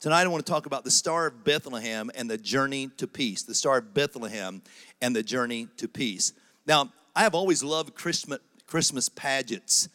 Tonight, I want to talk about the Star of Bethlehem and the journey to peace. The Star of Bethlehem and the journey to peace. Now, I have always loved Christmas, Christmas pageants.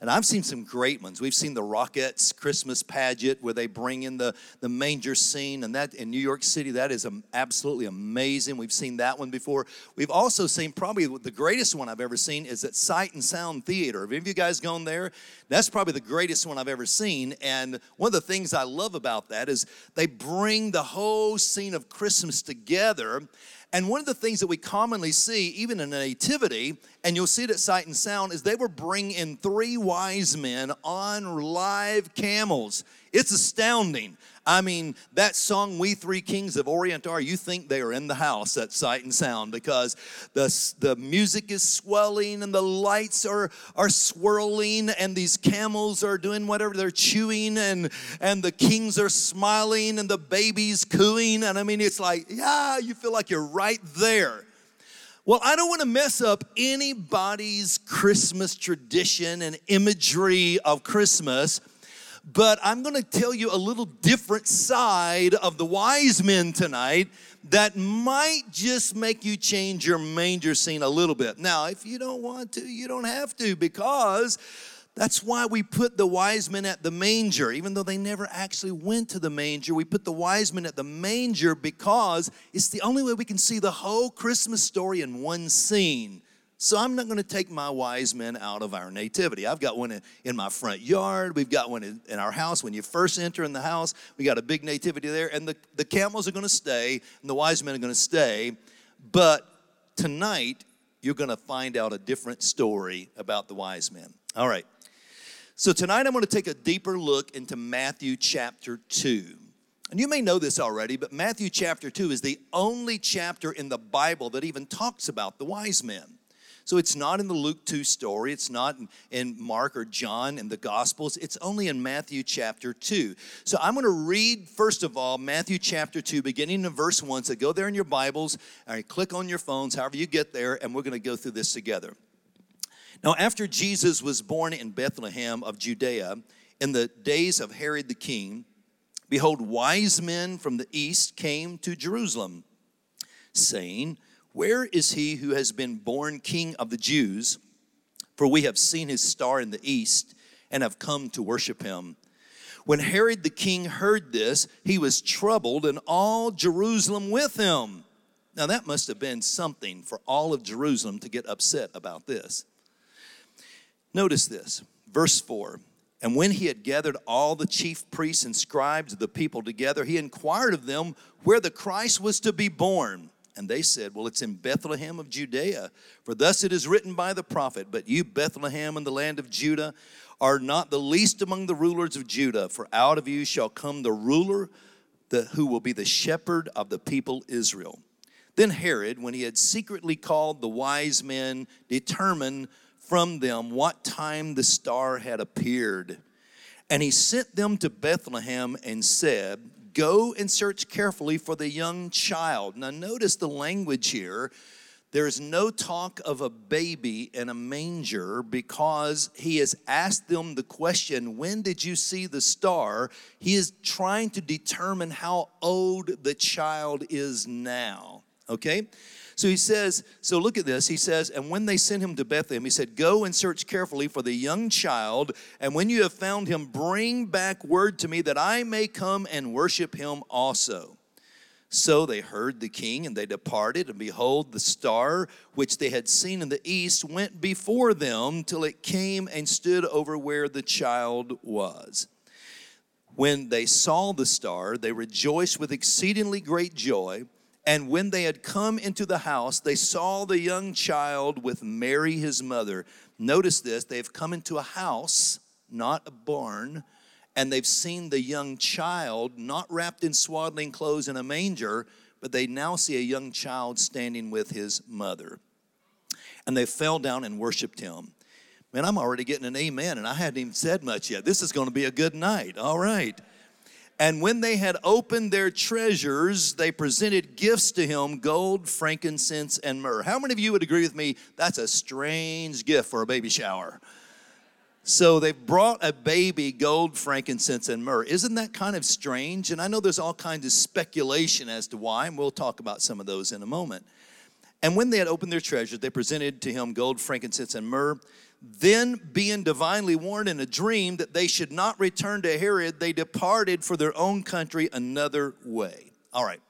And I've seen some great ones. We've seen the Rockettes Christmas pageant where they bring in the, the manger scene, and that in New York City, that is absolutely amazing. We've seen that one before. We've also seen probably the greatest one I've ever seen is at Sight and Sound Theater. Have any of you guys gone there? That's probably the greatest one I've ever seen. And one of the things I love about that is they bring the whole scene of Christmas together and one of the things that we commonly see, even in a nativity, and you'll see it at Sight and Sound, is they were bringing in three wise men on live camels. It's astounding. I mean, that song, We Three Kings of Orient Are, you think they are in the house at Sight and Sound because the, the music is swelling and the lights are, are swirling and these camels are doing whatever they're chewing and, and the kings are smiling and the babies cooing. And I mean, it's like, yeah, you feel like you're right there. Well, I don't want to mess up anybody's Christmas tradition and imagery of Christmas but I'm going to tell you a little different side of the wise men tonight that might just make you change your manger scene a little bit. Now, if you don't want to, you don't have to because that's why we put the wise men at the manger, even though they never actually went to the manger. We put the wise men at the manger because it's the only way we can see the whole Christmas story in one scene. So I'm not going to take my wise men out of our nativity. I've got one in, in my front yard. We've got one in, in, our house. When you first enter in the house, we got a big nativity there. And the, the camels are going to stay, and the wise men are going to stay. But tonight, you're going to find out a different story about the wise men. All right. So tonight, I'm going to take a deeper look into Matthew chapter 2. And you may know this already, but Matthew chapter 2 is the only chapter in the Bible that even talks about the wise men. So it's not in the Luke 2 story, it's not in, Mark or John in the Gospels, it's only in Matthew chapter 2. So I'm going to read, first of all, Matthew chapter 2, beginning in verse 1. So go there in your Bibles, and click on your phones, however you get there, and we're going to go through this together. Now, after Jesus was born in Bethlehem of Judea, in the days of Herod the king, behold, wise men from the east came to Jerusalem, saying, where is he who has been born king of the Jews? For we have seen his star in the east and have come to worship him. When Herod the king heard this, he was troubled, and all Jerusalem with him. Now, that must have been something for all of Jerusalem to get upset about this. Notice this, verse 4 And when he had gathered all the chief priests and scribes of the people together, he inquired of them where the Christ was to be born. And they said, Well, it's in Bethlehem of Judea. For thus it is written by the prophet, But you, Bethlehem, in the land of Judah, are not the least among the rulers of Judah, for out of you shall come the ruler the, who will be the shepherd of the people Israel. Then Herod, when he had secretly called the wise men, determined from them what time the star had appeared. And he sent them to Bethlehem and said, Go and search carefully for the young child. Now, notice the language here. There is no talk of a baby in a manger because he has asked them the question, When did you see the star? He is trying to determine how old the child is now. Okay? So he says, so look at this. He says, and when they sent him to Bethlehem, he said, Go and search carefully for the young child, and when you have found him, bring back word to me that I may come and worship him also. So they heard the king, and they departed, and behold, the star which they had seen in the east went before them till it came and stood over where the child was. When they saw the star, they rejoiced with exceedingly great joy. And when they had come into the house, they saw the young child with Mary, his mother. Notice this they've come into a house, not a barn, and they've seen the young child not wrapped in swaddling clothes in a manger, but they now see a young child standing with his mother. And they fell down and worshiped him. Man, I'm already getting an amen, and I hadn't even said much yet. This is going to be a good night. All right. And when they had opened their treasures, they presented gifts to him gold, frankincense, and myrrh. How many of you would agree with me? That's a strange gift for a baby shower. So they brought a baby, gold, frankincense, and myrrh. Isn't that kind of strange? And I know there's all kinds of speculation as to why, and we'll talk about some of those in a moment. And when they had opened their treasures, they presented to him gold, frankincense, and myrrh. Then, being divinely warned in a dream that they should not return to Herod, they departed for their own country another way. All right.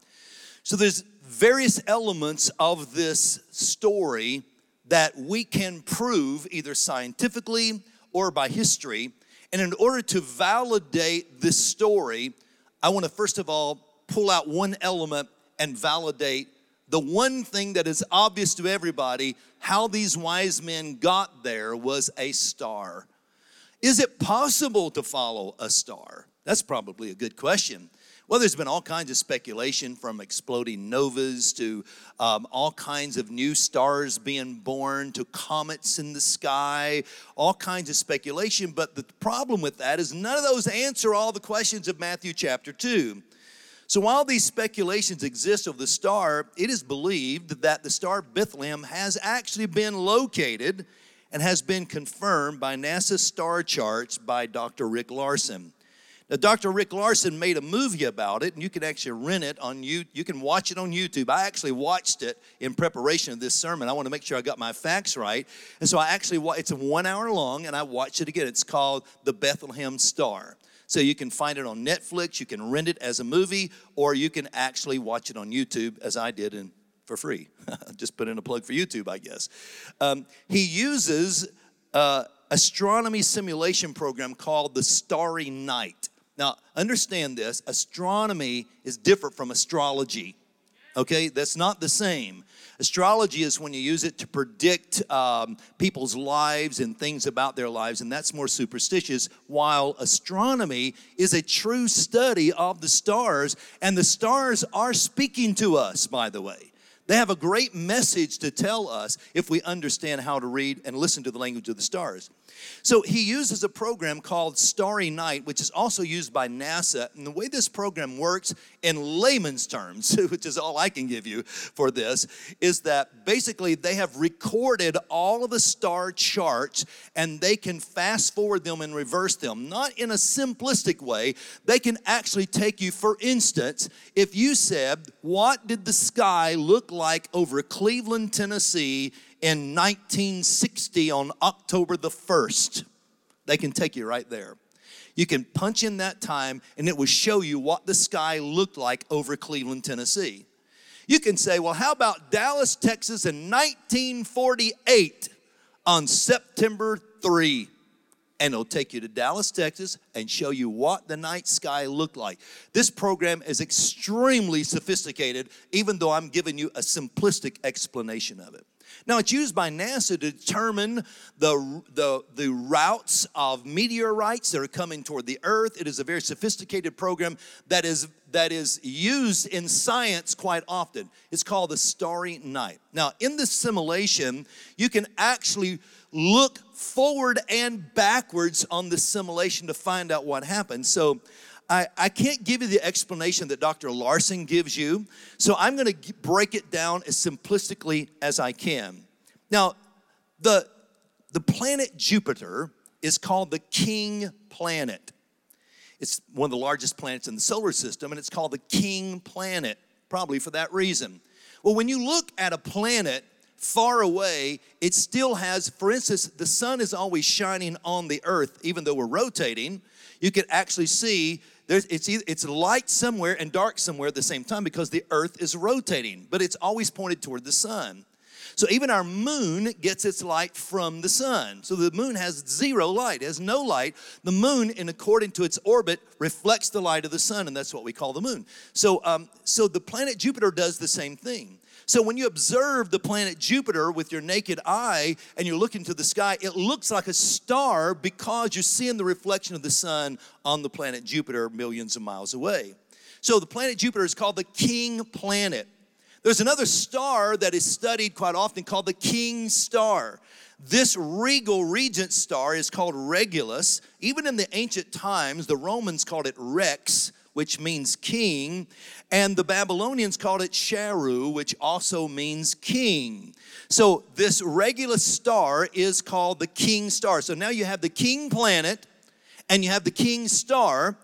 So there's various elements of this story that we can prove either scientifically or by history. And in order to validate this story, I want to first of all pull out one element and validate the one thing that is obvious to everybody how these wise men got there was a star. Is it possible to follow a star? That's probably a good question. Well, there's been all kinds of speculation from exploding novas to um, all kinds of new stars being born to comets in the sky, all kinds of speculation. But the problem with that is none of those answer all the questions of Matthew chapter 2. So while these speculations exist of the star, it is believed that the star Bethlehem has actually been located and has been confirmed by NASA star charts by Dr. Rick Larson. Now, Dr. Rick Larson made a movie about it, and you can actually rent it on you. You can watch it on YouTube. I actually watched it in preparation of this sermon. I want to make sure I got my facts right, and so I actually it's one hour long, and I watched it again. It's called The Bethlehem Star. So you can find it on Netflix, you can rent it as a movie, or you can actually watch it on YouTube as I did and for free. Just put in a plug for YouTube, I guess. Um, he uses uh, astronomy simulation program called the Starry Night. Now, understand this astronomy is different from astrology. Okay, that's not the same. Astrology is when you use it to predict um, people's lives and things about their lives, and that's more superstitious, while astronomy is a true study of the stars, and the stars are speaking to us, by the way. They have a great message to tell us if we understand how to read and listen to the language of the stars. So he uses a program called Starry Night, which is also used by NASA. And the way this program works in layman's terms, which is all I can give you for this, is that basically they have recorded all of the star charts and they can fast forward them and reverse them. Not in a simplistic way, they can actually take you, for instance, if you said, What did the sky look like over Cleveland, Tennessee? in 1960 on October the 1st. They can take you right there. You can punch in that time and it will show you what the sky looked like over Cleveland, Tennessee. You can say, well, how about Dallas, Texas in 1948 on September 3? And it'll take you to Dallas, Texas, and show you what the night sky looked like. This program is extremely sophisticated, even though I'm giving you a simplistic explanation of it. Now, it's used by NASA to determine the, the, the routes of meteorites that are coming toward the Earth. It is a very sophisticated program that is, that is used in science quite often. It's called the Starry Night. Now, in this simulation, you can actually look forward and backwards on the simulation to find out what happened. So, I, I can't give you the explanation that Dr. Larson gives you, so I'm going to break it down as simplistically as I can. Now, the, the planet Jupiter is called the king planet. It's one of the largest planets in the solar system, and it's called the king planet, probably for that reason. Well, when you look at a planet far away, it still has, for instance, the sun is always shining on the earth, even though we're rotating. You can actually see there's, it's, either, it's light somewhere and dark somewhere at the same time because the earth is rotating, but it's always pointed toward the sun. So even our moon gets its light from the sun. So the moon has zero light, has no light. The moon, in according to its orbit, reflects the light of the sun, and that's what we call the moon. So, um, so the planet Jupiter does the same thing. So when you observe the planet Jupiter with your naked eye and you look into the sky, it looks like a star because you're seeing the reflection of the sun on the planet Jupiter millions of miles away. So the planet Jupiter is called the king planet. There's another star that is studied quite often called the king star. This regal regent star is called Regulus. Even in the ancient times, the Romans called it Rex, which means king, and the Babylonians called it Sharu, which also means king. So this Regulus star is called the king star. So now you have the king planet and you have the king star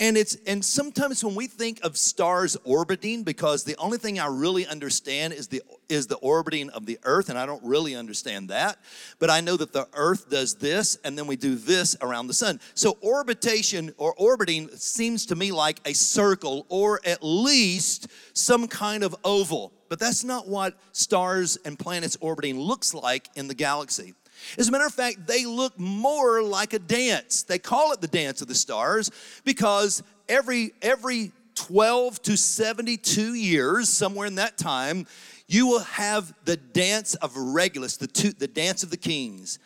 and it's and sometimes when we think of stars orbiting, because the only thing I really understand is the is the orbiting of the earth, and I don't really understand that. But I know that the earth does this, and then we do this around the sun. So orbitation or orbiting seems to me like a circle or at least some kind of oval. But that's not what stars and planets orbiting looks like in the galaxy. As a matter of fact, they look more like a dance. They call it the dance of the stars because every every 12 to 72 years, somewhere in that time, you will have the dance of Regulus, the, two, the dance of the kings,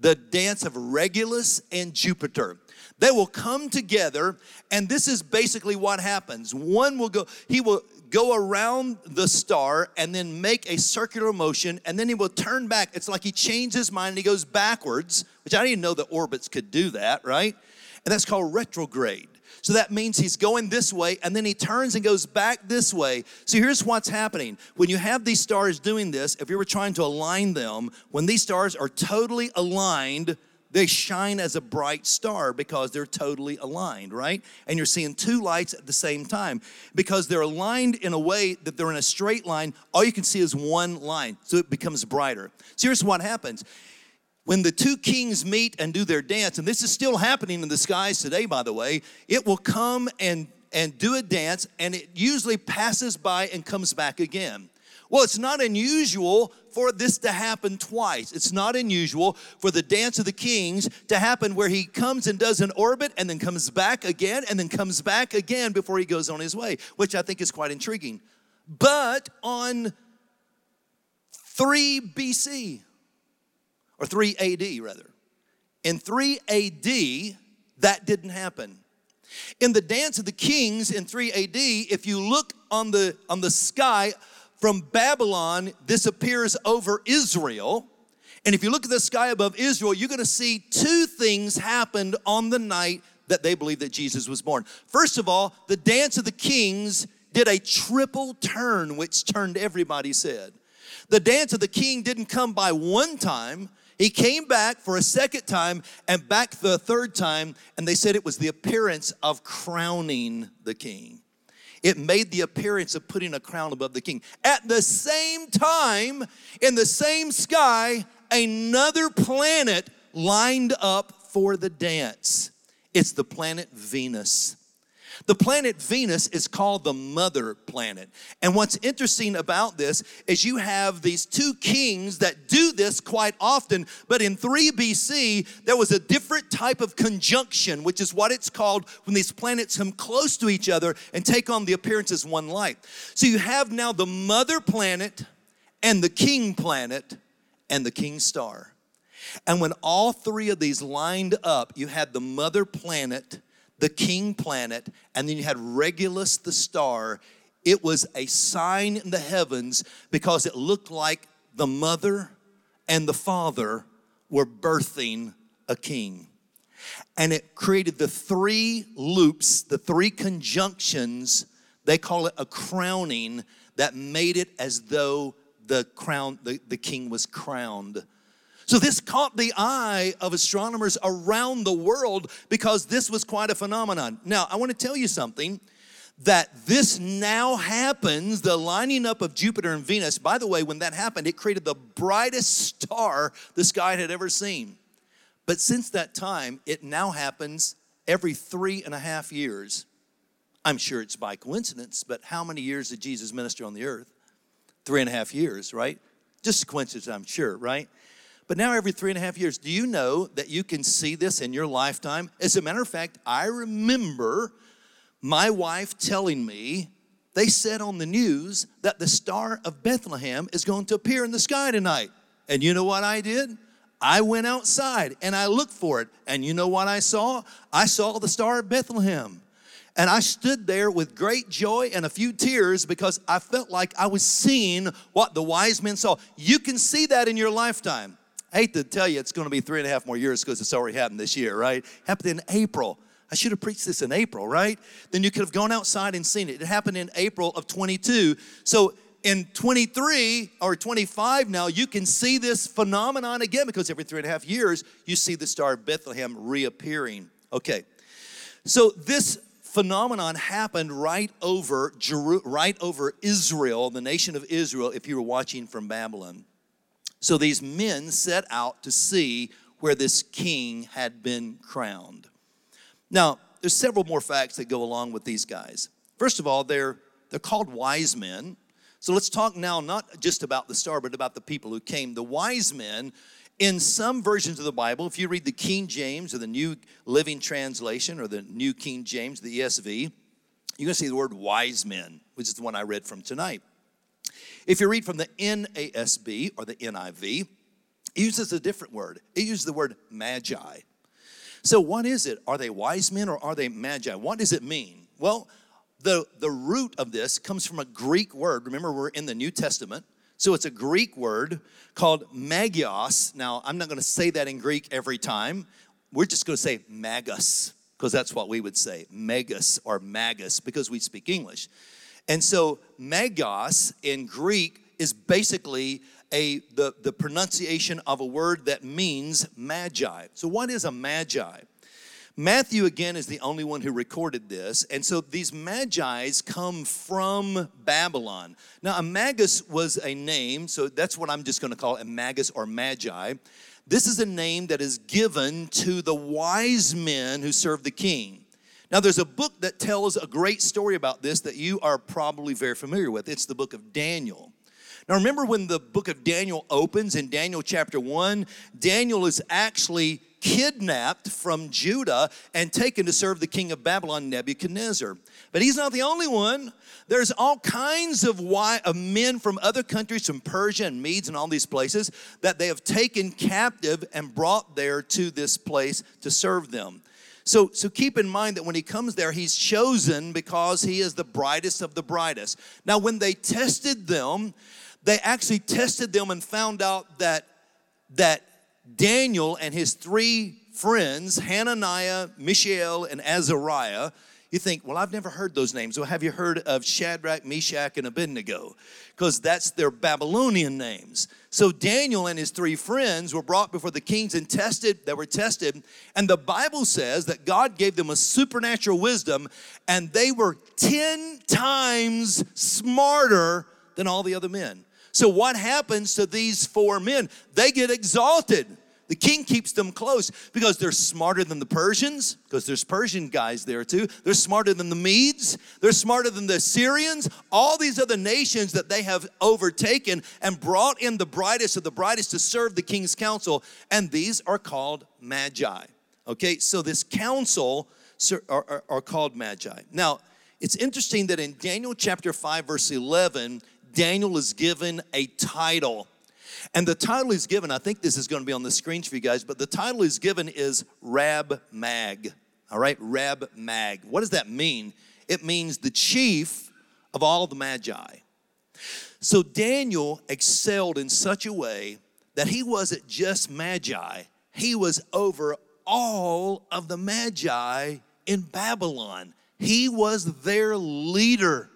the dance of Regulus and Jupiter. They will come together, and this is basically what happens. One will go, he will go around the star and then make a circular motion, and then he will turn back. It's like he changed his mind and he goes backwards, which I didn't know that orbits could do that, right? And that's called retrograde. So that means he's going this way and then he turns and goes back this way. So here's what's happening. When you have these stars doing this, if you were trying to align them, when these stars are totally aligned, they shine as a bright star because they're totally aligned, right? And you're seeing two lights at the same time. Because they're aligned in a way that they're in a straight line, all you can see is one line. So it becomes brighter. So here's what happens. When the two kings meet and do their dance, and this is still happening in the skies today, by the way, it will come and and do a dance, and it usually passes by and comes back again. Well, it's not unusual for this to happen twice. It's not unusual for the dance of the kings to happen where he comes and does an orbit and then comes back again and then comes back again before he goes on his way, which I think is quite intriguing. But on 3 BC, or 3 AD rather, in 3 AD, that didn't happen. In the dance of the kings in 3 AD, if you look on the on the sky from Babylon, this appears over Israel. And if you look at the sky above Israel, you're going to see two things happened on the night that they believe that Jesus was born. First of all, the dance of the kings did a triple turn, which turned everybody's head. The dance of the king didn't come by one time, he came back for a second time and back the third time, and they said it was the appearance of crowning the king. It made the appearance of putting a crown above the king. At the same time, in the same sky, another planet lined up for the dance. It's the planet Venus. The planet Venus is called the mother planet. And what's interesting about this is you have these two kings that do this quite often, but in 3 BC, there was a different type of conjunction, which is what it's called when these planets come close to each other and take on the appearance as one light. So you have now the mother planet and the king planet and the king star. And when all three of these lined up, you had the mother planet the king planet, and then you had Regulus the star. It was a sign in the heavens because it looked like the mother and the father were birthing a king. And it created the three loops, the three conjunctions, they call it a crowning, that made it as though the crown, the, the king was crowned. So, this caught the eye of astronomers around the world because this was quite a phenomenon. Now, I want to tell you something that this now happens, the lining up of Jupiter and Venus. By the way, when that happened, it created the brightest star the sky had ever seen. But since that time, it now happens every three and a half years. I'm sure it's by coincidence, but how many years did Jesus minister on the earth? Three and a half years, right? Just coincidence, I'm sure, right? But now, every three and a half years, do you know that you can see this in your lifetime? As a matter of fact, I remember my wife telling me they said on the news that the Star of Bethlehem is going to appear in the sky tonight. And you know what I did? I went outside and I looked for it. And you know what I saw? I saw the Star of Bethlehem. And I stood there with great joy and a few tears because I felt like I was seeing what the wise men saw. You can see that in your lifetime. I hate to tell you it's going to be three and a half more years because it's already happened this year, right? Happened in April. I should have preached this in April, right? Then you could have gone outside and seen it. It happened in April of 22. So in 23 or 25 now, you can see this phenomenon again because every three and a half years, you see the Star of Bethlehem reappearing. Okay, so this phenomenon happened right over Jeru, right over Israel, the nation of Israel, if you were watching from Babylon. So these men set out to see where this king had been crowned. Now, there's several more facts that go along with these guys. First of all, they're they're called wise men. So let's talk now not just about the star, but about the people who came. The wise men, in some versions of the Bible, if you read the King James or the New Living Translation or the New King James, the ESV, you're gonna see the word wise men, which is the one I read from tonight. If you read from the NASB or the NIV, it uses a different word. It uses the word magi. So, what is it? Are they wise men or are they magi? What does it mean? Well, the, the root of this comes from a Greek word. Remember, we're in the New Testament. So it's a Greek word called magios. Now, I'm not going to say that in Greek every time. We're just going to say magus because that's what we would say, magus or magus, because we speak English. And so magos in Greek is basically a the, the pronunciation of a word that means magi. So what is a magi? Matthew, again, is the only one who recorded this. And so these magi's come from Babylon. Now, a magus was a name, so that's what I'm just going to call a magus or magi. This is a name that is given to the wise men who serve the king. Now, there's a book that tells a great story about this that you are probably very familiar with. It's the book of Daniel. Now, remember when the book of Daniel opens in Daniel chapter 1? Daniel is actually kidnapped from Judah and taken to serve the king of Babylon, Nebuchadnezzar. But he's not the only one. There's all kinds of, of men from other countries, from Persia and Medes and all these places, that they have taken captive and brought there to this place to serve them. So, so keep in mind that when he comes there, he's chosen because he is the brightest of the brightest. Now, when they tested them, they actually tested them and found out that, that Daniel and his three friends, Hananiah, Mishael, and Azariah, you think, well, I've never heard those names. Well, have you heard of Shadrach, Meshach, and Abednego? Because that's their Babylonian names. So Daniel and his three friends were brought before the kings and tested, they were tested. And the Bible says that God gave them a supernatural wisdom, and they were 10 times smarter than all the other men. So, what happens to these four men? They get exalted. The king keeps them close because they're smarter than the Persians, because there's Persian guys there too. They're smarter than the Medes, they're smarter than the Syrians, all these other nations that they have overtaken and brought in the brightest of the brightest to serve the king's council. And these are called magi. Okay, so this council are, are, are called magi. Now, it's interesting that in Daniel chapter 5, verse 11, Daniel is given a title. And the title is given, I think this is going to be on the screen for you guys, but the title is given is Rab Mag. All right, Rab Mag. What does that mean? It means the chief of all the Magi. So Daniel excelled in such a way that he wasn't just Magi, he was over all of the Magi in Babylon. He was their leader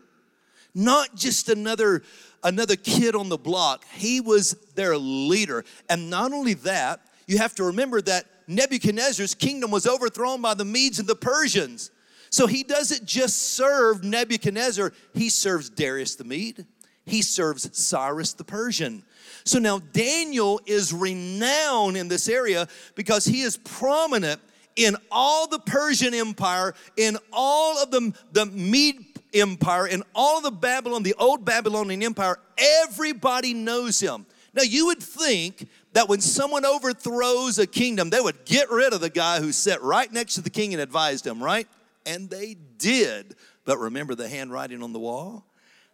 not just another another kid on the block. He was their leader. And not only that, you have to remember that Nebuchadnezzar's kingdom was overthrown by the Medes and the Persians. So he doesn't just serve Nebuchadnezzar, he serves Darius the Mede, he serves Cyrus the Persian. So now Daniel is renowned in this area because he is prominent in all the Persian Empire, in all of the, the Mede Empire and all of the Babylon, the old Babylonian Empire, everybody knows him. Now, you would think that when someone overthrows a kingdom, they would get rid of the guy who sat right next to the king and advised him, right? And they did. But remember the handwriting on the wall?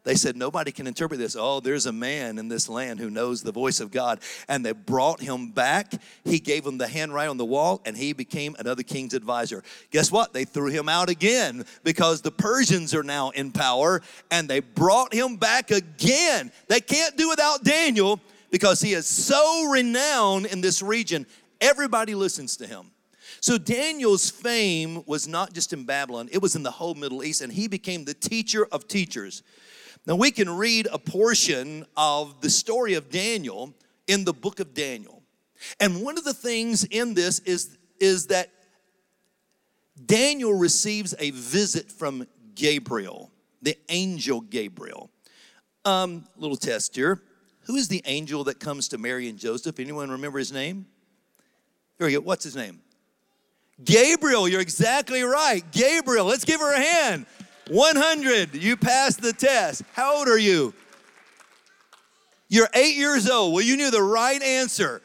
They said, Nobody can interpret this. Oh, there's a man in this land who knows the voice of God. And they brought him back. He gave him the handwriting on the wall, and he became another king's advisor. Guess what? They threw him out again because the Persians are now in power, and they brought him back again. They can't do without Daniel because he is so renowned in this region. Everybody listens to him. So Daniel's fame was not just in Babylon, it was in the whole Middle East, and he became the teacher of teachers. Now we can read a portion of the story of Daniel in the book of Daniel. And one of the things in this is, is that Daniel receives a visit from Gabriel, the angel Gabriel. Um, little test here. Who is the angel that comes to Mary and Joseph? Anyone remember his name? Here we go. What's his name? Gabriel. You're exactly right. Gabriel. Let's give her a hand. 100. You passed the test. How old are you? You're eight years old. Well, you knew the right answer.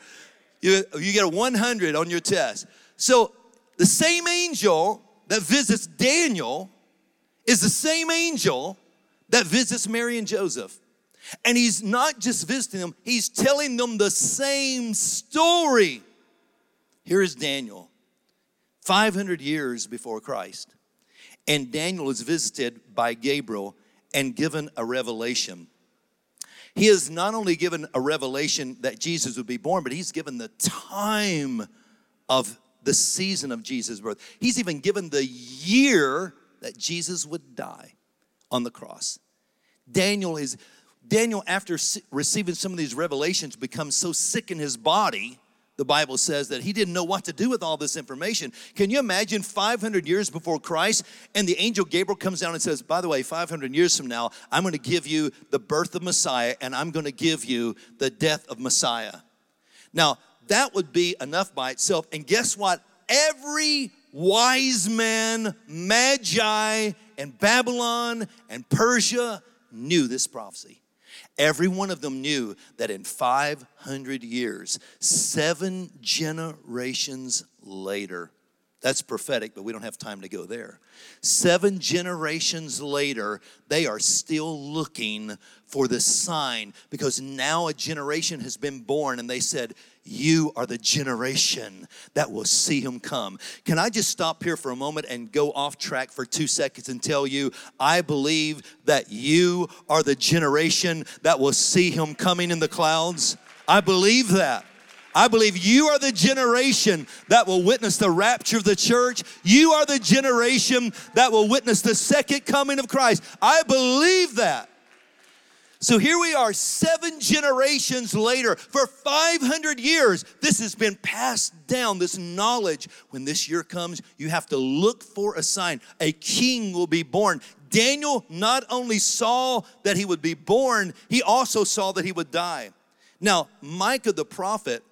You, you get a 100 on your test. So the same angel that visits Daniel is the same angel that visits Mary and Joseph. And he's not just visiting them, he's telling them the same story. Here is Daniel, 500 years before Christ. And Daniel is visited by Gabriel and given a revelation. He has not only given a revelation that Jesus would be born, but he's given the time of the season of Jesus' birth. He's even given the year that Jesus would die on the cross. Daniel is Daniel after receiving some of these revelations becomes so sick in his body the Bible says that he didn't know what to do with all this information. Can you imagine 500 years before Christ and the angel Gabriel comes down and says, By the way, 500 years from now, I'm going to give you the birth of Messiah and I'm going to give you the death of Messiah. Now, that would be enough by itself. And guess what? Every wise man, magi, and Babylon and Persia knew this prophecy. Every one of them knew that in 500 years, seven generations later, that's prophetic, but we don't have time to go there. Seven generations later, they are still looking for the sign because now a generation has been born and they said, You are the generation that will see him come. Can I just stop here for a moment and go off track for two seconds and tell you, I believe that you are the generation that will see him coming in the clouds? I believe that. I believe you are the generation that will witness the rapture of the church. You are the generation that will witness the second coming of Christ. I believe that. So here we are, seven generations later. For 500 years, this has been passed down, this knowledge. When this year comes, you have to look for a sign. A king will be born. Daniel not only saw that he would be born, he also saw that he would die. Now, Micah the prophet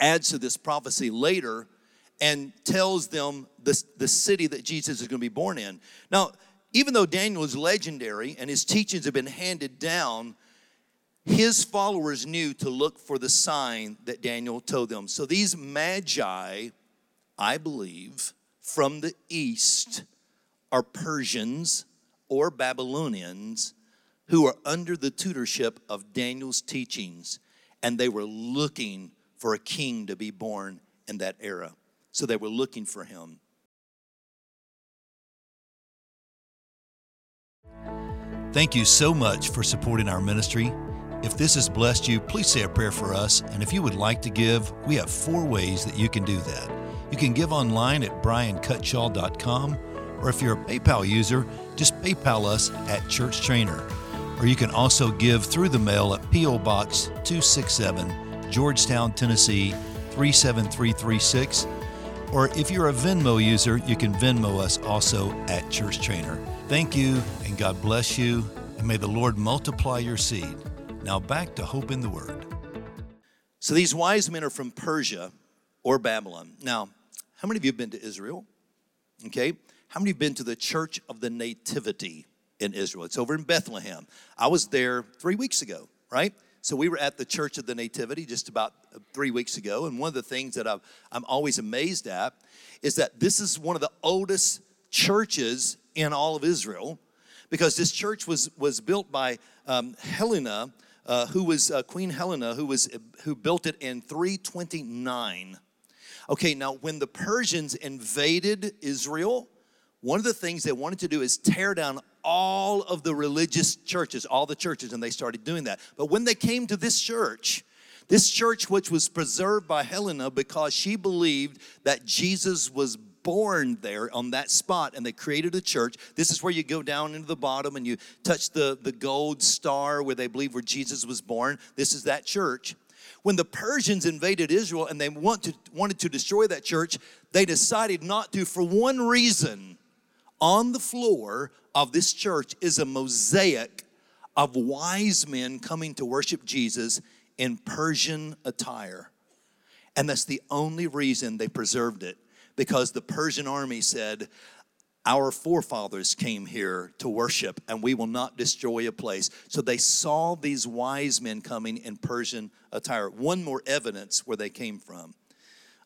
adds to this prophecy later and tells them the, the city that Jesus is going to be born in. Now, even though Daniel is legendary and his teachings have been handed down, his followers knew to look for the sign that Daniel told them. So these magi, I believe, from the east are Persians or Babylonians who are under the tutorship of Daniel's teachings, and they were looking for a king to be born in that era. So they were looking for him. Thank you so much for supporting our ministry. If this has blessed you, please say a prayer for us. And if you would like to give, we have four ways that you can do that. You can give online at briancutshaw.com, or if you're a PayPal user, just PayPal us at Church Trainer. Or you can also give through the mail at P.O. Box 267 Georgetown, Tennessee 37336. Or if you're a Venmo user, you can Venmo us also at Church Trainer. Thank you, and God bless you, and may the Lord multiply your seed. Now back to Hope in the Word. So these wise men are from Persia or Babylon. Now, how many of you have been to Israel? Okay. How many have been to the Church of the Nativity in Israel? It's over in Bethlehem. I was there three weeks ago, right? So we were at the Church of the Nativity just about three weeks ago, and one of the things that i am always amazed at is that this is one of the oldest churches in all of Israel, because this church was was built by um, Helena, uh, who was uh, Queen Helena, who was who built it in 329. Okay, now when the Persians invaded Israel, one of the things they wanted to do is tear down all of the religious churches, all the churches, and they started doing that. But when they came to this church, This church, which was preserved by Helena because she believed that Jesus was born there on that spot and they created a church. This is where you go down into the bottom and you touch the, the gold star where they believe where Jesus was born. This is that church. When the Persians invaded Israel and they want to, wanted to destroy that church, they decided not to for one reason. On the floor of this church is a mosaic of wise men coming to worship Jesus in Persian attire. And that's the only reason they preserved it because the Persian army said, Our forefathers came here to worship, and we will not destroy a place. So they saw these wise men coming in Persian attire. One more evidence where they came from.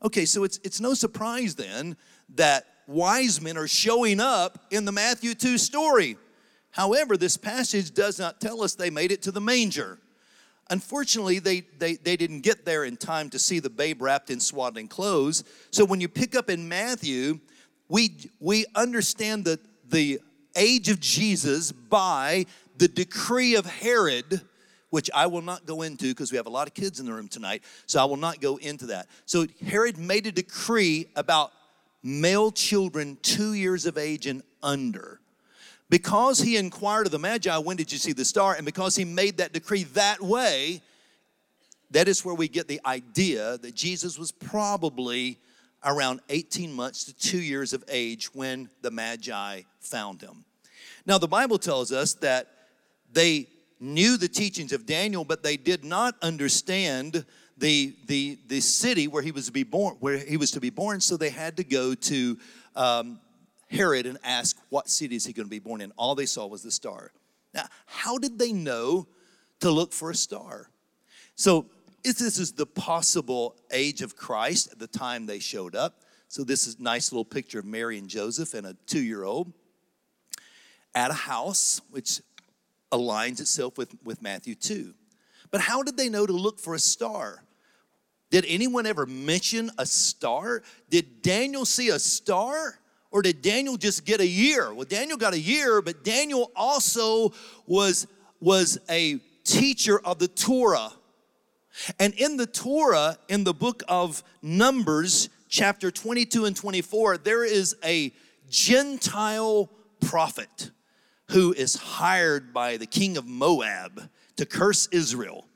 Okay, so it's, it's no surprise then that wise men are showing up in the Matthew 2 story. However, this passage does not tell us they made it to the manger. Unfortunately, they, they, they didn't get there in time to see the babe wrapped in swaddling clothes. So when you pick up in Matthew, we, we understand the, the age of Jesus by the decree of Herod, which I will not go into because we have a lot of kids in the room tonight, so I will not go into that. So Herod made a decree about male children two years of age and under. Because he inquired of the Magi, when did you see the star? And because he made that decree that way, that is where we get the idea that Jesus was probably around 18 months to two years of age when the Magi found him. Now, the Bible tells us that they knew the teachings of Daniel, but they did not understand the, the, the city where he was to be born, where he was to be born, so they had to go to um, Herod and ask, What city is he going to be born in? All they saw was the star. Now, how did they know to look for a star? So, this is the possible age of Christ at the time they showed up. So, this is nice little picture of Mary and Joseph and a two year old at a house, which aligns itself with, with Matthew 2. But how did they know to look for a star? Did anyone ever mention a star? Did Daniel see a star? Or did Daniel just get a year? Well, Daniel got a year, but Daniel also was, was a teacher of the Torah. And in the Torah, in the book of Numbers, chapter 22 and 24, there is a Gentile prophet who is hired by the king of Moab to curse Israel.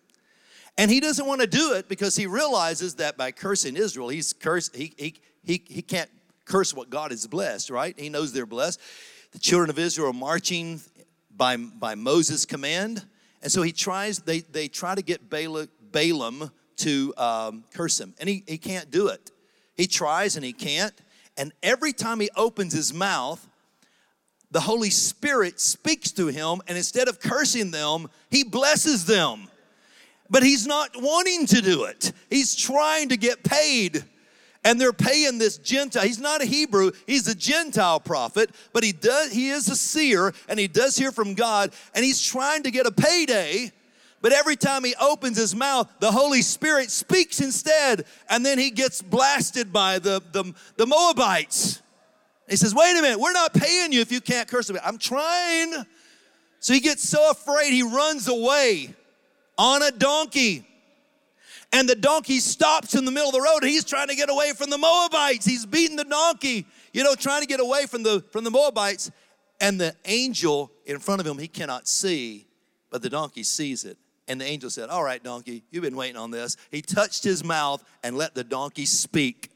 And he doesn't want to do it because he realizes that by cursing Israel, he's cursed, he, he, he, he can't curse what God has blessed, right? He knows they're blessed. The children of Israel are marching by, by Moses' command. And so he tries, they, they try to get Bala, Balaam to um, curse him, and he, he can't do it. He tries and he can't. And every time he opens his mouth, the Holy Spirit speaks to him, and instead of cursing them, he blesses them. But he's not wanting to do it, he's trying to get paid and they're paying this Gentile. He's not a Hebrew, he's a Gentile prophet, but he does he is a seer and he does hear from God and he's trying to get a payday. But every time he opens his mouth, the Holy Spirit speaks instead, and then he gets blasted by the, the, the Moabites. He says, Wait a minute, we're not paying you if you can't curse. I'm trying. So he gets so afraid, he runs away on a donkey and the donkey stops in the middle of the road. He's trying to get away from the Moabites. He's beating the donkey, you know, trying to get away from the from the Moabites. And the angel in front of him, he cannot see, but the donkey sees it. And the angel said, All right, donkey, you've been waiting on this. He touched his mouth and let the donkey speak.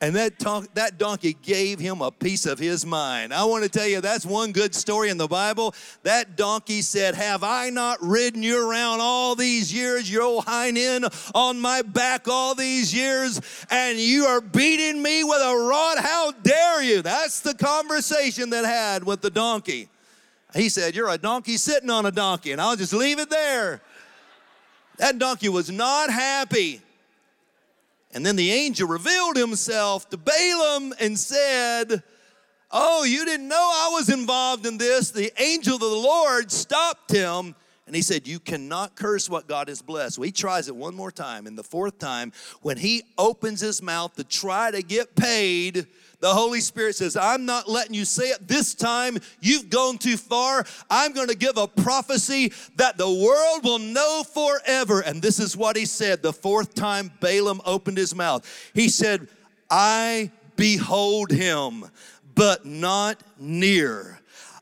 And that, ton- that donkey gave him a piece of his mind. I want to tell you, that's one good story in the Bible. That donkey said, Have I not ridden you around all these years, your old hind on my back all these years, and you are beating me with a rod? How dare you? That's the conversation that had with the donkey. He said, You're a donkey sitting on a donkey, and I'll just leave it there. That donkey was not happy. And then the angel revealed himself to Balaam and said, Oh, you didn't know I was involved in this. The angel of the Lord stopped him and he said, You cannot curse what God has blessed. Well, he tries it one more time. And the fourth time, when he opens his mouth to try to get paid, the Holy Spirit says, I'm not letting you say it. This time you've gone too far. I'm going to give a prophecy that the world will know forever. And this is what he said the fourth time Balaam opened his mouth. He said, I behold him, but not near.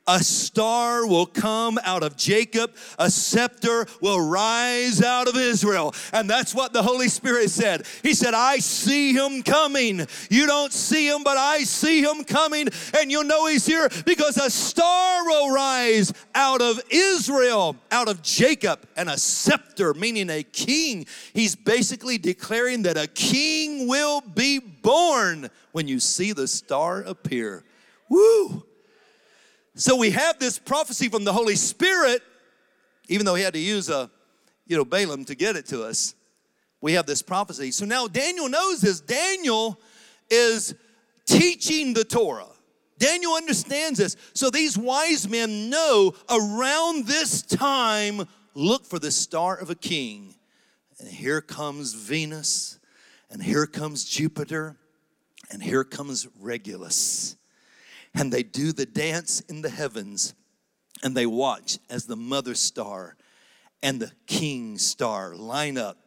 A star will come out of Jacob, a scepter will rise out of Israel. And that's what the Holy Spirit said. He said, I see him coming. You don't see him, but I see him coming. And you'll know he's here because a star will rise out of Israel, out of Jacob, and a scepter, meaning a king. He's basically declaring that a king will be born when you see the star appear. Woo! So we have this prophecy from the Holy Spirit, even though he had to use a, you know, Balaam to get it to us. We have this prophecy. So now Daniel knows this. Daniel is teaching the Torah. Daniel understands this. So these wise men know around this time, look for the star of a king. And here comes Venus, and here comes Jupiter, and here comes Regulus and they do the dance in the heavens and they watch as the mother star and the king star line up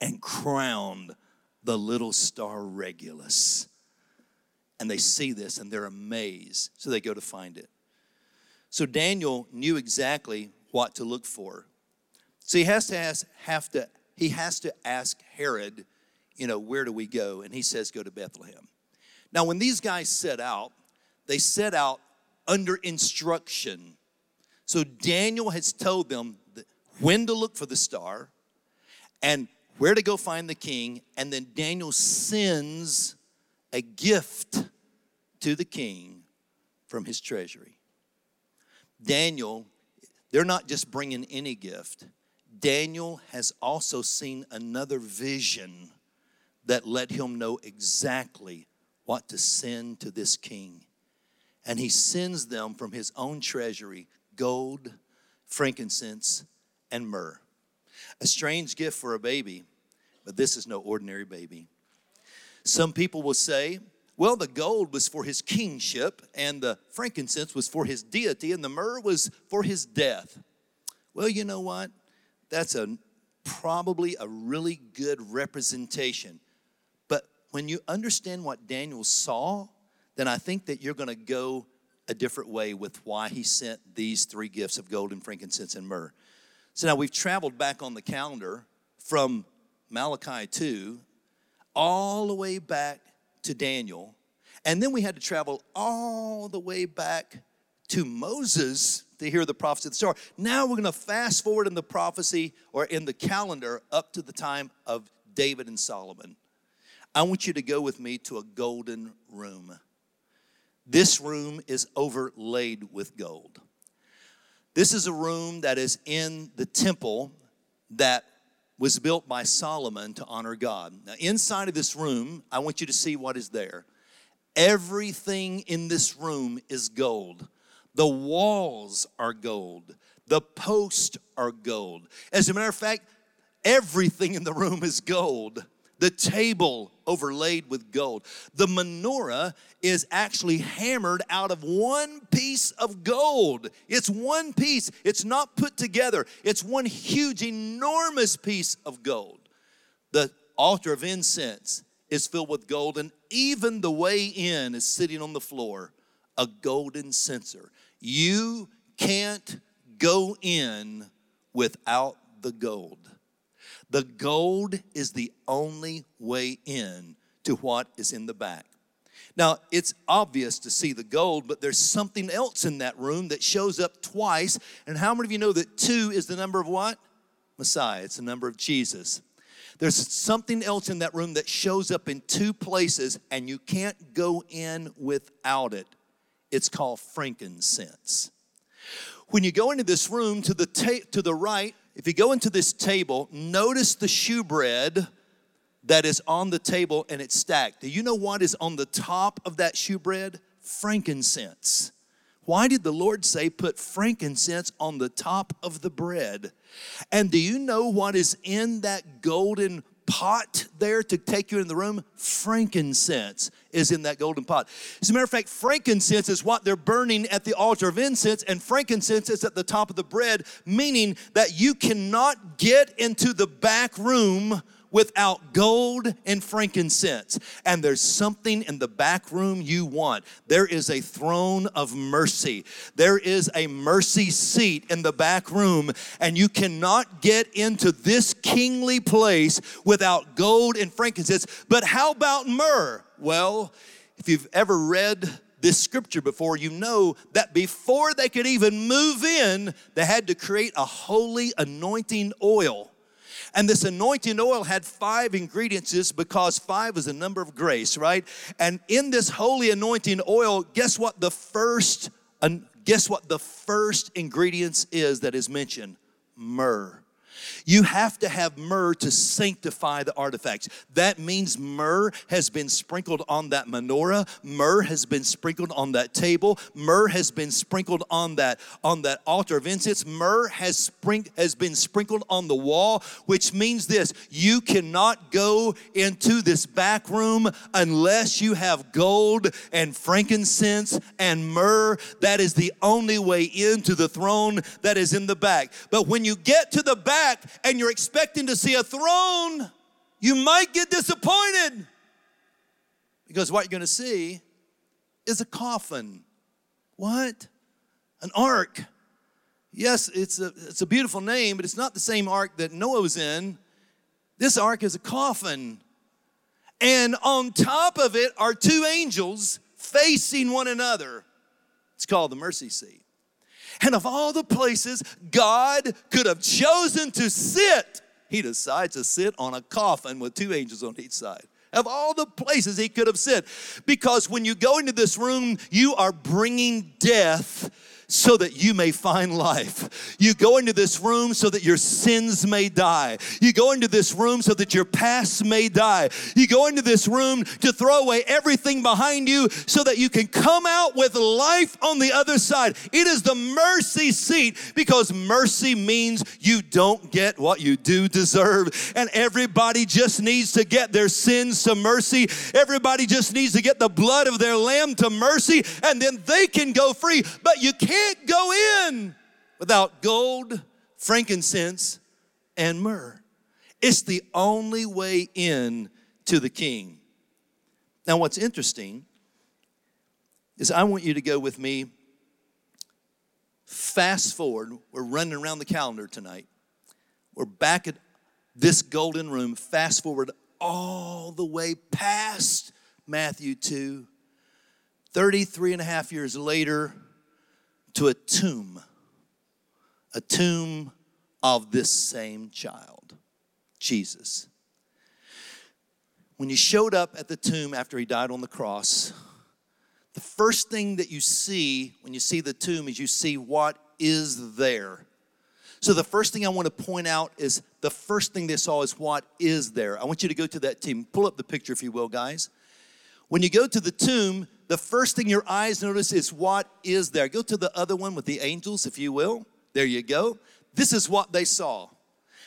and crown the little star Regulus. And they see this and they're amazed. So they go to find it. So Daniel knew exactly what to look for. So he has to ask, have to, he has to ask Herod, you know, where do we go? And he says, go to Bethlehem. Now, when these guys set out, they set out under instruction. So Daniel has told them when to look for the star and where to go find the king. And then Daniel sends a gift to the king from his treasury. Daniel, they're not just bringing any gift. Daniel has also seen another vision that let him know exactly what to send to this king and he sends them from his own treasury gold, frankincense, and myrrh. A strange gift for a baby, but this is no ordinary baby. Some people will say, well, the gold was for his kingship, and the frankincense was for his deity, and the myrrh was for his death. Well, you know what? That's a probably a really good representation. But when you understand what Daniel saw, then I think that you're going to go a different way with why he sent these three gifts of gold and frankincense and myrrh. So now we've traveled back on the calendar from Malachi 2 all the way back to Daniel. And then we had to travel all the way back to Moses to hear the prophecy of the star. Now we're going to fast forward in the prophecy or in the calendar up to the time of David and Solomon. I want you to go with me to a golden room. This room is overlaid with gold. This is a room that is in the temple that was built by Solomon to honor God. Now, inside of this room, I want you to see what is there. Everything in this room is gold. The walls are gold. The posts are gold. As a matter of fact, everything in the room is gold the table overlaid with gold. The menorah is actually hammered out of one piece of gold. It's one piece, it's not put together, it's one huge, enormous piece of gold. The altar of incense is filled with gold, and even the way in is sitting on the floor, a golden censer. You can't go in without the gold. The gold is the only way in to what is in the back. Now, it's obvious to see the gold, but there's something else in that room that shows up twice. And how many of you know that two is the number of what? Messiah. It's the number of Jesus. There's something else in that room that shows up in two places, and you can't go in without it. It's called frankincense. When you go into this room to the, ta- to the right, if you go into this table, notice the shewbread that is on the table and it's stacked. Do you know what is on the top of that shewbread? Frankincense. Why did the Lord say put frankincense on the top of the bread? And do you know what is in that golden pot there to take you in the room? Frankincense is in that golden pot. As a matter of fact, frankincense is what they're burning at the altar of incense, and frankincense is at the top of the bread, meaning that you cannot get into the back room without gold and frankincense. And there's something in the back room you want. There is a throne of mercy. There is a mercy seat in the back room, and you cannot get into this kingly place without gold and frankincense. But how about myrrh? Well, if you've ever read this scripture before, you know that before they could even move in, they had to create a holy anointing oil. And this anointing oil had five ingredients because five is a number of grace, right? And in this holy anointing oil, guess what the first guess what the first ingredients is that is mentioned? Myrrh. You have to have myrrh to sanctify the artifacts. That means myrrh has been sprinkled on that menorah, myrrh has been sprinkled on that table, myrrh has been sprinkled on that on that altar of incense, myrrh has spring, has been sprinkled on the wall, which means this, you cannot go into this back room unless you have gold and frankincense and myrrh. That is the only way into the throne that is in the back. But when you get to the back and you're expecting to see a throne, you might get disappointed because what you're going to see is a coffin. What? An ark. Yes, it's a, it's a beautiful name, but it's not the same ark that Noah was in. This ark is a coffin. And on top of it are two angels facing one another. It's called the mercy seat. And of all the places God could have chosen to sit, he decides to sit on a coffin with two angels on each side. Of all the places he could have sit. Because when you go into this room, you are bringing death so that you may find life. You go into this room so that your sins may die. You go into this room so that your past may die. You go into this room to throw away everything behind you so that you can come out with life on the other side. It is the mercy seat because mercy means you don't get what you do deserve. And everybody just needs to get their sins to mercy. Everybody just needs to get the blood of their lamb to mercy, and then they can go free. But you can't can't go in without gold, frankincense, and myrrh. It's the only way in to the king. Now, what's interesting is I want you to go with me fast forward. We're running around the calendar tonight. We're back at this golden room, fast forward all the way past Matthew 2. 33 and a half years later, to a tomb, a tomb of this same child, Jesus. When you showed up at the tomb after he died on the cross, the first thing that you see when you see the tomb is you see what is there. So, the first thing I want to point out is the first thing they saw is what is there. I want you to go to that team. Pull up the picture, if you will, guys. When you go to the tomb, the first thing your eyes notice is what is there. Go to the other one with the angels, if you will. There you go. This is what they saw.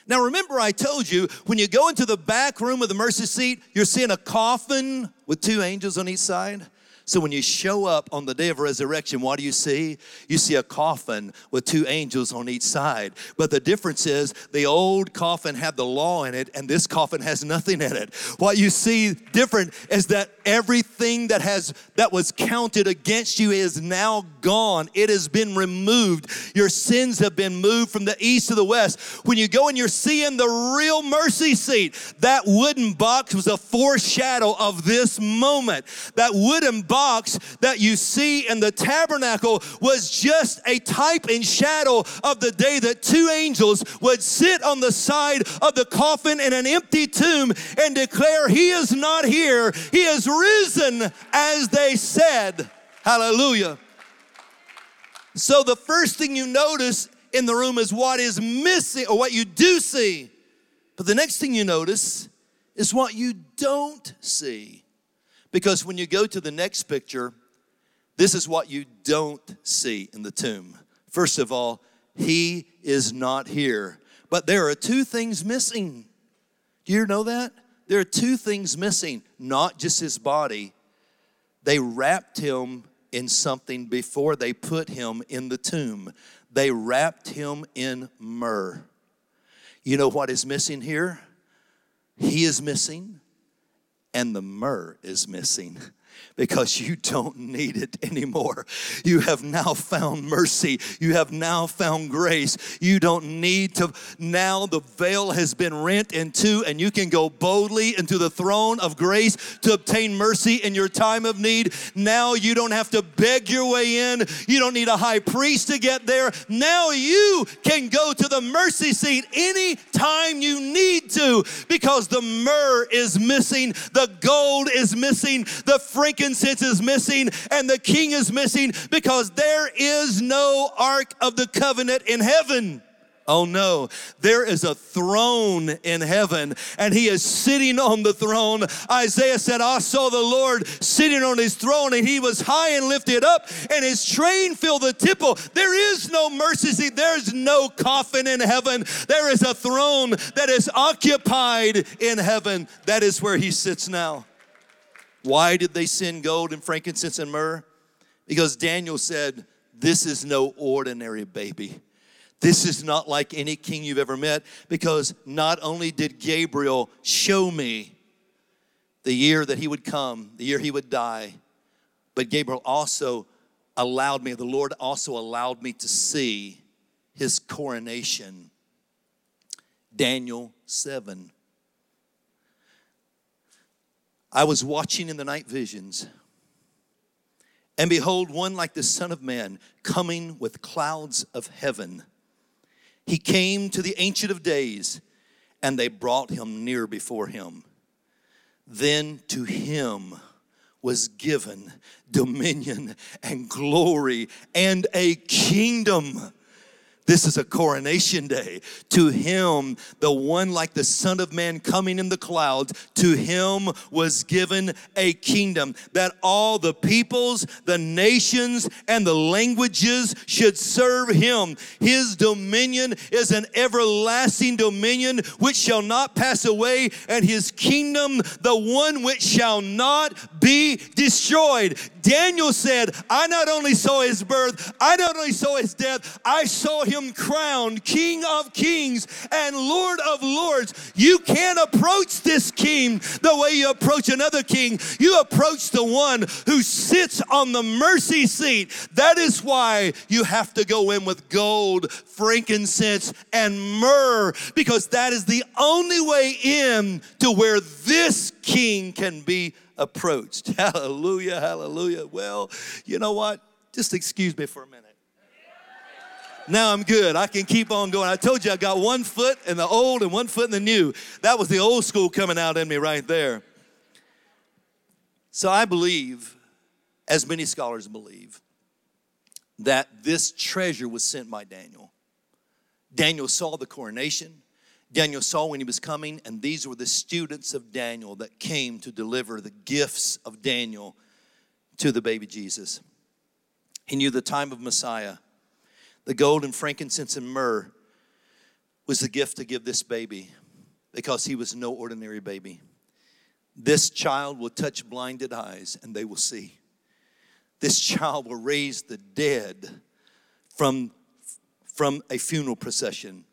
Now, remember, I told you when you go into the back room of the mercy seat, you're seeing a coffin with two angels on each side. So when you show up on the day of resurrection, what do you see? You see a coffin with two angels on each side. But the difference is the old coffin had the law in it, and this coffin has nothing in it. What you see different is that everything that has that was counted against you is now gone. It has been removed. Your sins have been moved from the east to the west. When you go and you're seeing the real mercy seat, that wooden box was a foreshadow of this moment. That wooden box that you see in the tabernacle was just a type and shadow of the day that two angels would sit on the side of the coffin in an empty tomb and declare, He is not here, He is risen, as they said. Hallelujah. So, the first thing you notice in the room is what is missing, or what you do see. But the next thing you notice is what you don't see. Because when you go to the next picture, this is what you don't see in the tomb. First of all, he is not here. But there are two things missing. Do you know that? There are two things missing, not just his body. They wrapped him in something before they put him in the tomb. They wrapped him in myrrh. You know what is missing here? He is missing, and the myrrh is missing because you don't need it anymore. You have now found mercy. You have now found grace. You don't need to, now the veil has been rent in two, and you can go boldly into the throne of grace to obtain mercy in your time of need. Now you don't have to beg your way in. You don't need a high priest to get there. Now you can go to the mercy seat anytime you need to because the myrrh is missing, the gold is missing, the frankincense frankincense is missing and the king is missing because there is no ark of the covenant in heaven. Oh no, there is a throne in heaven and he is sitting on the throne. Isaiah said, I saw the Lord sitting on his throne and he was high and lifted up and his train filled the temple. There is no mercy seat, there's no coffin in heaven. There is a throne that is occupied in heaven. That is where he sits now. Why did they send gold and frankincense and myrrh? Because Daniel said, This is no ordinary baby. This is not like any king you've ever met because not only did Gabriel show me the year that he would come, the year he would die, but Gabriel also allowed me, the Lord also allowed me to see his coronation. Daniel 7. I was watching in the night visions, and behold, one like the Son of Man coming with clouds of heaven. He came to the Ancient of Days, and they brought him near before him. Then to him was given dominion and glory and a kingdom this is a coronation day. To him, the one like the Son of Man coming in the clouds, to him was given a kingdom that all the peoples, the nations, and the languages should serve him. His dominion is an everlasting dominion which shall not pass away, and his kingdom, the one which shall not be destroyed. Daniel said, I not only saw his birth, I not only saw his death, I saw him crowned King of Kings and Lord of Lords. You can't approach this king the way you approach another king. You approach the one who sits on the mercy seat. That is why you have to go in with gold, frankincense, and myrrh, because that is the only way in to where this king can be approached. Hallelujah, hallelujah. Well, you know what? Just excuse me for a minute. Now I'm good. I can keep on going. I told you I got one foot in the old and one foot in the new. That was the old school coming out in me right there. So I believe, as many scholars believe, that this treasure was sent by Daniel. Daniel saw the coronation. Daniel saw when he was coming, and these were the students of Daniel that came to deliver the gifts of Daniel to the baby Jesus. He knew the time of Messiah. The gold and frankincense and myrrh was the gift to give this baby because he was no ordinary baby. This child will touch blinded eyes and they will see. This child will raise the dead from, from a funeral procession.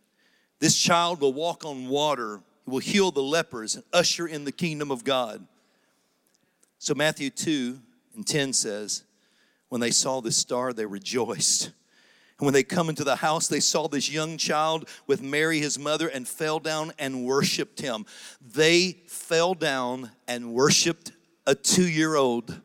This child will walk on water, he will heal the lepers, and usher in the kingdom of God. So, Matthew 2 and 10 says, When they saw this star, they rejoiced. And when they come into the house, they saw this young child with Mary, his mother, and fell down and worshiped him. They fell down and worshiped a two year old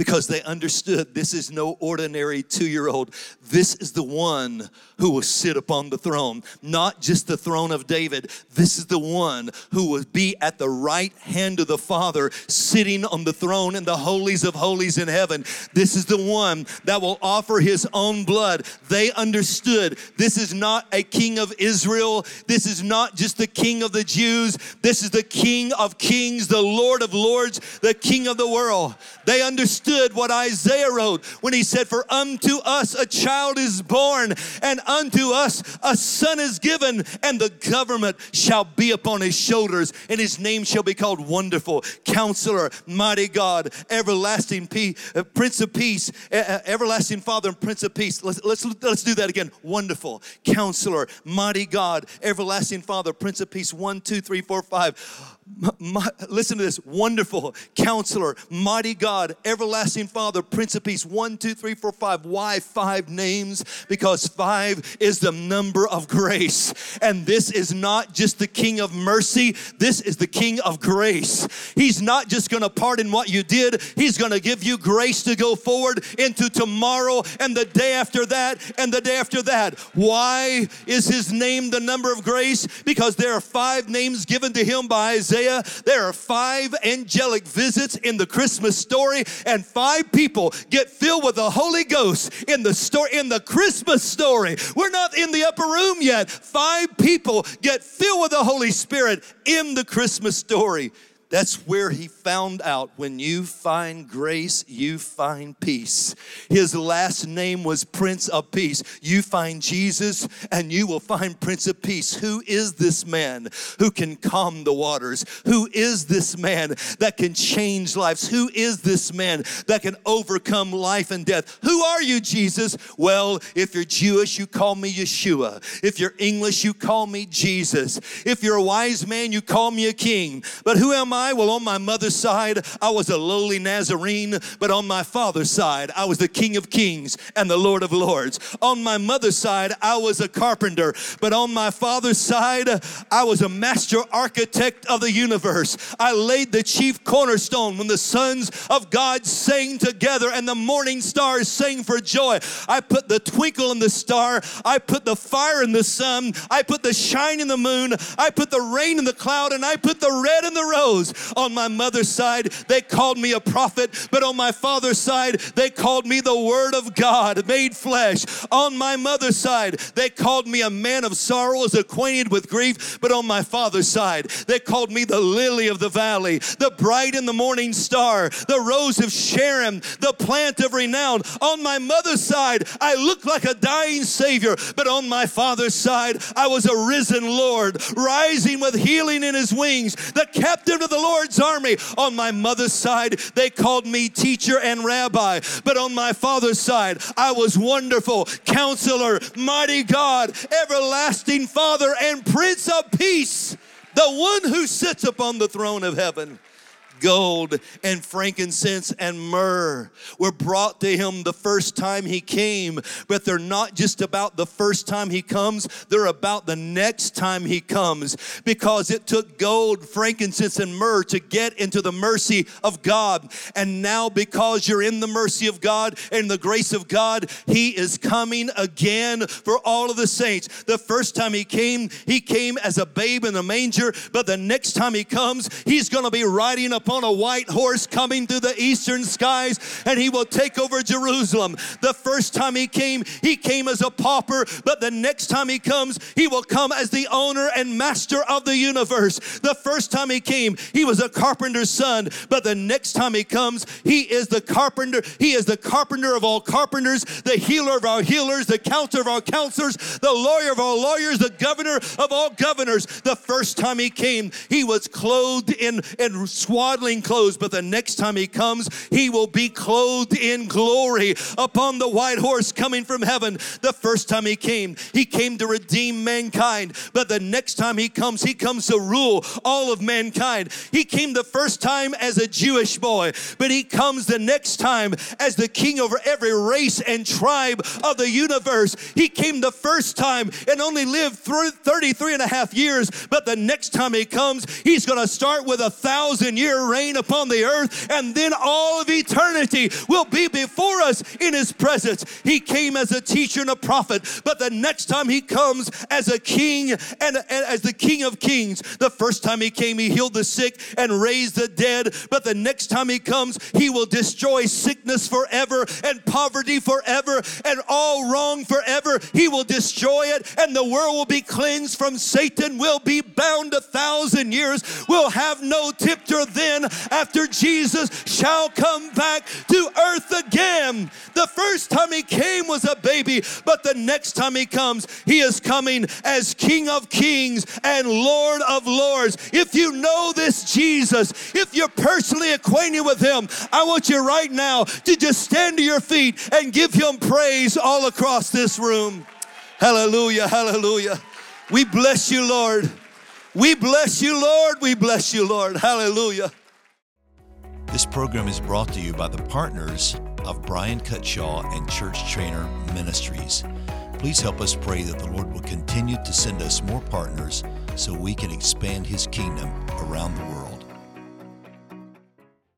because they understood this is no ordinary two year old. This is the one who will sit upon the throne, not just the throne of David. This is the one who will be at the right hand of the Father, sitting on the throne in the holies of holies in heaven. This is the one that will offer his own blood. They understood this is not a king of Israel, this is not just the king of the Jews, this is the king of kings, the Lord of lords, the king of the world. They understood understood what Isaiah wrote when he said, For unto us a child is born, and unto us a son is given, and the government shall be upon his shoulders, and his name shall be called Wonderful, Counselor, Mighty God, Everlasting Peace, uh, Prince of Peace, Everlasting Father, and Prince of Peace. Let's, let's, let's do that again. Wonderful, Counselor, Mighty God, Everlasting Father, Prince of Peace. One, two, three, four, five my, listen to this wonderful counselor, mighty God, everlasting Father, Prince of Peace. One, two, three, four, five. Why five names? Because five is the number of grace. And this is not just the King of mercy, this is the King of grace. He's not just gonna pardon what you did, He's gonna give you grace to go forward into tomorrow and the day after that and the day after that. Why is His name the number of grace? Because there are five names given to Him by Isaiah Isaiah, there are five angelic visits in the Christmas story, and five people get filled with the Holy Ghost in the story, in the Christmas story. We're not in the upper room yet. Five people get filled with the Holy Spirit in the Christmas story. That's where he found out when you find grace, you find peace. His last name was Prince of Peace. You find Jesus and you will find Prince of Peace. Who is this man who can calm the waters? Who is this man that can change lives? Who is this man that can overcome life and death? Who are you, Jesus? Well, if you're Jewish, you call me Yeshua. If you're English, you call me Jesus. If you're a wise man, you call me a king. But who am I? Well, on my mother's side, I was a lowly Nazarene, but on my father's side, I was the King of Kings and the Lord of Lords. On my mother's side, I was a carpenter, but on my father's side, I was a master architect of the universe. I laid the chief cornerstone when the sons of God sang together and the morning stars sang for joy. I put the twinkle in the star, I put the fire in the sun, I put the shine in the moon, I put the rain in the cloud, and I put the red in the rose. On my mother's side, they called me a prophet, but on my father's side, they called me the Word of God made flesh. On my mother's side, they called me a man of sorrows, acquainted with grief, but on my father's side, they called me the lily of the valley, the bright in the morning star, the rose of Sharon, the plant of renown. On my mother's side, I looked like a dying Savior, but on my father's side, I was a risen Lord, rising with healing in his wings, the captain of the Lord's army. On my mother's side, they called me teacher and rabbi, but on my father's side, I was wonderful, counselor, mighty God, everlasting Father, and Prince of Peace, the one who sits upon the throne of heaven gold and frankincense and myrrh were brought to him the first time he came, but they're not just about the first time he comes, they're about the next time he comes because it took gold, frankincense, and myrrh to get into the mercy of God. And now, because you're in the mercy of God and the grace of God, he is coming again for all of the saints. The first time he came, he came as a babe in a manger, but the next time he comes, he's going to be riding upon upon a white horse coming through the eastern skies, and he will take over Jerusalem. The first time he came, he came as a pauper, but the next time he comes, he will come as the owner and master of the universe. The first time he came, he was a carpenter's son, but the next time he comes, he is the carpenter. He is the carpenter of all carpenters, the healer of our healers, the counselor of our counselors, the lawyer of all lawyers, the governor of all governors. The first time he came, he was clothed in, in swaddling clothes, but the next time he comes, he will be clothed in glory upon the white horse coming from heaven. The first time he came, he came to redeem mankind, but the next time he comes, he comes to rule all of mankind. He came the first time as a Jewish boy, but he comes the next time as the king over every race and tribe of the universe. He came the first time and only lived through 33 and a half years, but the next time he comes, he's going to start with a thousand year reign upon the earth, and then all of eternity will be before us in his presence. He came as a teacher and a prophet, but the next time he comes as a king and, and as the king of kings. The first time he came, he healed the sick and raised the dead, but the next time he comes, he will destroy sickness forever and poverty forever and all wrong forever. He will destroy it, and the world will be cleansed from Satan, will be bound a thousand years, will have no tempter then after Jesus shall come back to earth again. The first time he came was a baby, but the next time he comes, he is coming as King of Kings and Lord of Lords. If you know this Jesus, if you're personally acquainted with him, I want you right now to just stand to your feet and give him praise all across this room. Hallelujah, hallelujah. We bless you, Lord. We bless you, Lord. We bless you, Lord. Hallelujah. This program is brought to you by the partners of Brian Cutshaw and Church Trainer Ministries. Please help us pray that the Lord will continue to send us more partners so we can expand his kingdom around the world.